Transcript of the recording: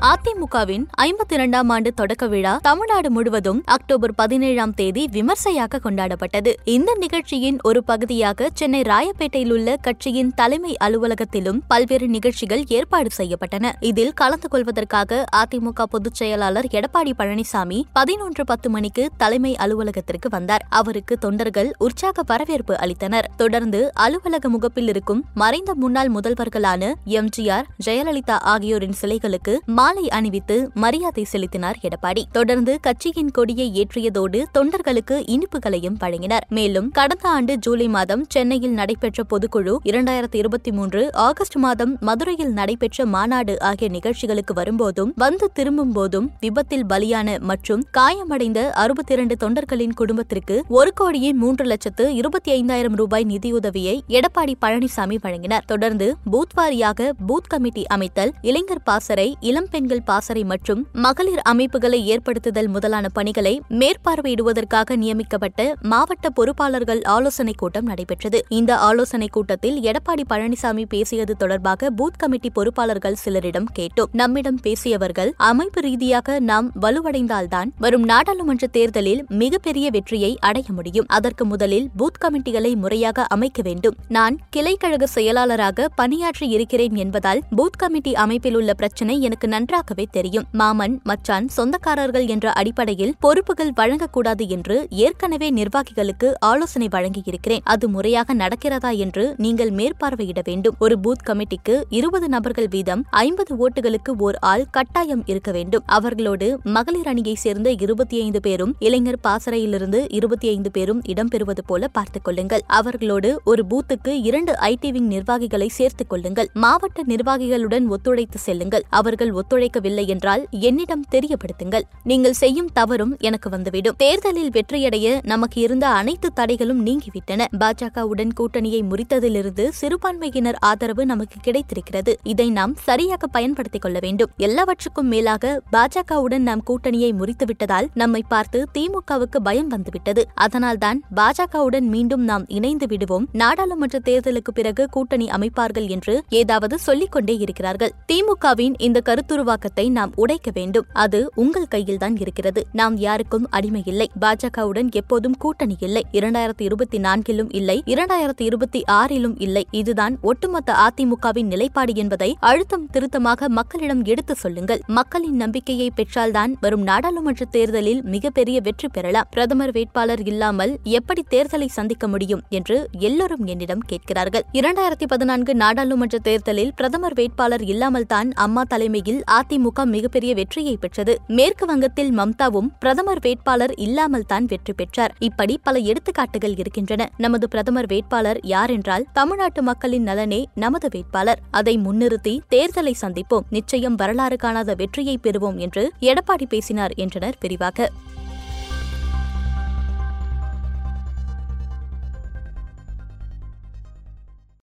அதிமுகவின் ஐம்பத்தி இரண்டாம் ஆண்டு தொடக்க விழா தமிழ்நாடு முழுவதும் அக்டோபர் பதினேழாம் தேதி விமர்சையாக கொண்டாடப்பட்டது. இந்த நிகழ்ச்சியின் ஒரு பகுதியாக சென்னை ராயப்பேட்டையில் உள்ள கட்சியின் தலைமை அலுவலகத்திலும் பல்வேறு நிகழ்ச்சிகள் ஏற்பாடு செய்யப்பட்டன. இதில் கலந்து கொள்வதற்காக அதிமுக பொதுச் செயலாளர் எடப்பாடி பழனிசாமி பதினொன்று பத்து மணிக்கு தலைமை அலுவலகத்திற்கு வந்தார். அவருக்கு தொண்டர்கள் உற்சாக வரவேற்பு அளித்தனர். தொடர்ந்து அலுவலக முகப்பில் இருக்கும் மறைந்த முன்னாள் முதல்வர்களான எம்ஜிஆர் ஜெயலலிதா ஆகியோரின் சிலைகளுக்கு மாலை அணிவித்து மரியாதை செலுத்தினார் எடப்பாடி. தொடர்ந்து கட்சியின் கொடியை ஏற்றியதோடு தொண்டர்களுக்கு இனிப்புகளையும் வழங்கினார். மேலும் கடந்த ஆண்டு ஜூலை மாதம் சென்னையில் நடைபெற்ற பொதுக்குழு இரண்டாயிரத்தி இருபத்தி மூன்று ஆகஸ்ட் மாதம் மதுரையில் நடைபெற்ற மாநாடு ஆகிய நிகழ்ச்சிகளுக்கு வரும்போதும் வந்து திரும்பும் போதும் விபத்தில் பலியான மற்றும் காயமடைந்த அறுபத்தி இரண்டு தொண்டர்களின் குடும்பத்திற்கு ஒரு கோடியே மூன்று லட்சத்து இருபத்தி ஐந்தாயிரம் ரூபாய் நிதியுதவியை எடப்பாடி பழனிசாமி வழங்கினார். தொடர்ந்து பூத் வாரியாக பூத் கமிட்டி அமைத்தல் இளைஞர் பாசறை இளம் பெண்கள் பாசறை மற்றும் மகளிர் அமைப்புகளை ஏற்படுத்துதல் முதலான பணிகளை மேற்பார்வையிடுவதற்காக நியமிக்கப்பட்ட மாவட்ட பொறுப்பாளர்கள் ஆலோசனைக் கூட்டம் நடைபெற்றது. இந்த ஆலோசனைக் கூட்டத்தில் எடப்பாடி பழனிசாமி பேசியது தொடர்பாக பூத் கமிட்டி பொறுப்பாளர்கள் சிலரிடம் கேட்டோம். நம்மிடம் பேசியவர்கள் அமைப்பு ரீதியாக நாம் வலுவடைந்தால்தான் வரும் நாடாளுமன்ற தேர்தலில் மிகப்பெரிய வெற்றியை அடைய முடியும். அதற்கு முதலில் பூத் கமிட்டிகளை முறையாக அமைக்க வேண்டும். நான் கிளைக்கழக செயலாளராக பணியாற்றி இருக்கிறேன் என்பதால் பூத் கமிட்டி அமைப்பில் உள்ள பிரச்சினை எனக்கு நன்றாகவே தெரியும். மாமன் மச்சான் சொந்தக்காரர்கள் என்ற அடிப்படையில் பொறுப்புகள் வழங்கக்கூடாது என்று ஏற்கனவே நிர்வாகிகளுக்கு ஆலோசனை வழங்கியிருக்கிறேன். அது முறையாக நடக்கிறதா என்று நீங்கள் மேற்பார்வையிட வேண்டும். ஒரு பூத் கமிட்டிக்கு இருபது நபர்கள் வீதம் ஐம்பது ஓட்டுகளுக்கு ஓர் ஆள் கட்டாயம் இருக்க வேண்டும். அவர்களோடு மகளிர் அணியை சேர்ந்த இருபத்தி ஐந்து பேரும் இளைஞர் பாசறையிலிருந்து இருபத்தி ஐந்து பேரும் இடம்பெறுவது போல பார்த்துக் கொள்ளுங்கள். அவர்களோடு ஒரு பூத்துக்கு இரண்டு ஐடி விங் நிர்வாகிகளை சேர்த்துக் கொள்ளுங்கள். மாவட்ட நிர்வாகிகளுடன் ஒத்துழைத்து செல்லுங்கள். அவர்கள் ஒத்துழைக்கவில்லை என்றால் என்னிடம் தெரியப்படுத்துங்கள். நீங்கள் செய்யும் தவறும் எனக்கு வந்துவிடும். தேர்தலில் வெற்றியடைய நமக்கு இருந்த அனைத்து தடைகளும் நீங்கிவிட்டன. பாஜகவுடன் கூட்டணியை முறித்ததிலிருந்து சிறுபான்மையினர் ஆதரவு நமக்கு கிடைத்திருக்கிறது. இதை நாம் சரியாக பயன்படுத்திக் கொள்ள வேண்டும். எல்லாவற்றுக்கும் மேலாக பாஜகவுடன் நாம் கூட்டணியை முறித்துவிட்டதால் நம்மை பார்த்து திமுகவுக்கு பயம் வந்துவிட்டது. அதனால்தான் பாஜகவுடன் மீண்டும் நாம் இணைந்து விடுவோம். நாடாளுமன்ற தேர்தலுக்கு பிறகு கூட்டணி அமைப்பார்கள் என்று ஏதாவது சொல்லிக் கொண்டே இருக்கிறார்கள். திமுகவின் இந்த உருவாக்கத்தை நாம் உடைக்க வேண்டும். அது உங்கள் கையில்தான் இருக்கிறது. நாம் யாருக்கும் அடிமை இல்லை. பாஜகவுடன் எப்போதும் கூட்டணி இல்லை. இரண்டாயிரத்தி இருபத்தி நான்கிலும் இல்லை. இரண்டாயிரத்தி இருபத்தி ஆறிலும் இல்லை. இதுதான் ஒட்டுமொத்த அதிமுகவின் நிலைப்பாடு என்பதை அழுத்தம் திருத்தமாக மக்களிடம் எடுத்து சொல்லுங்கள். மக்களின் நம்பிக்கையை பெற்றால்தான் வரும் நாடாளுமன்ற தேர்தலில் மிகப்பெரிய வெற்றி பெறலாம். பிரதமர் வேட்பாளர் இல்லாமல் எப்படி தேர்தலை சந்திக்க முடியும் என்று எல்லோரும் என்னிடம் கேட்கிறார்கள். இரண்டாயிரத்தி பதினான்கு நாடாளுமன்ற தேர்தலில் பிரதமர் வேட்பாளர் இல்லாமல் தான் அம்மா தலைமையில் அதிமுக மிகப்பெரிய வெற்றியை பெற்றது. மேற்கு வங்கத்தில் மம்தாவும் பிரதமர் வேட்பாளர் இல்லாமல் தான் வெற்றி பெற்றார். இப்படி பல எடுத்துக்காட்டுகள் இருக்கின்றன. நமது பிரதமர் வேட்பாளர் யார் என்றால் தமிழ்நாட்டு மக்களின் நலனே நமது வேட்பாளர். அதை முன்னிறுத்தி தேர்தலை சந்திப்போம். நிச்சயம் வரலாறு காணாத வெற்றியை பெறுவோம் என்று எடப்பாடி பேசினார் என்றனர் விரிவாக.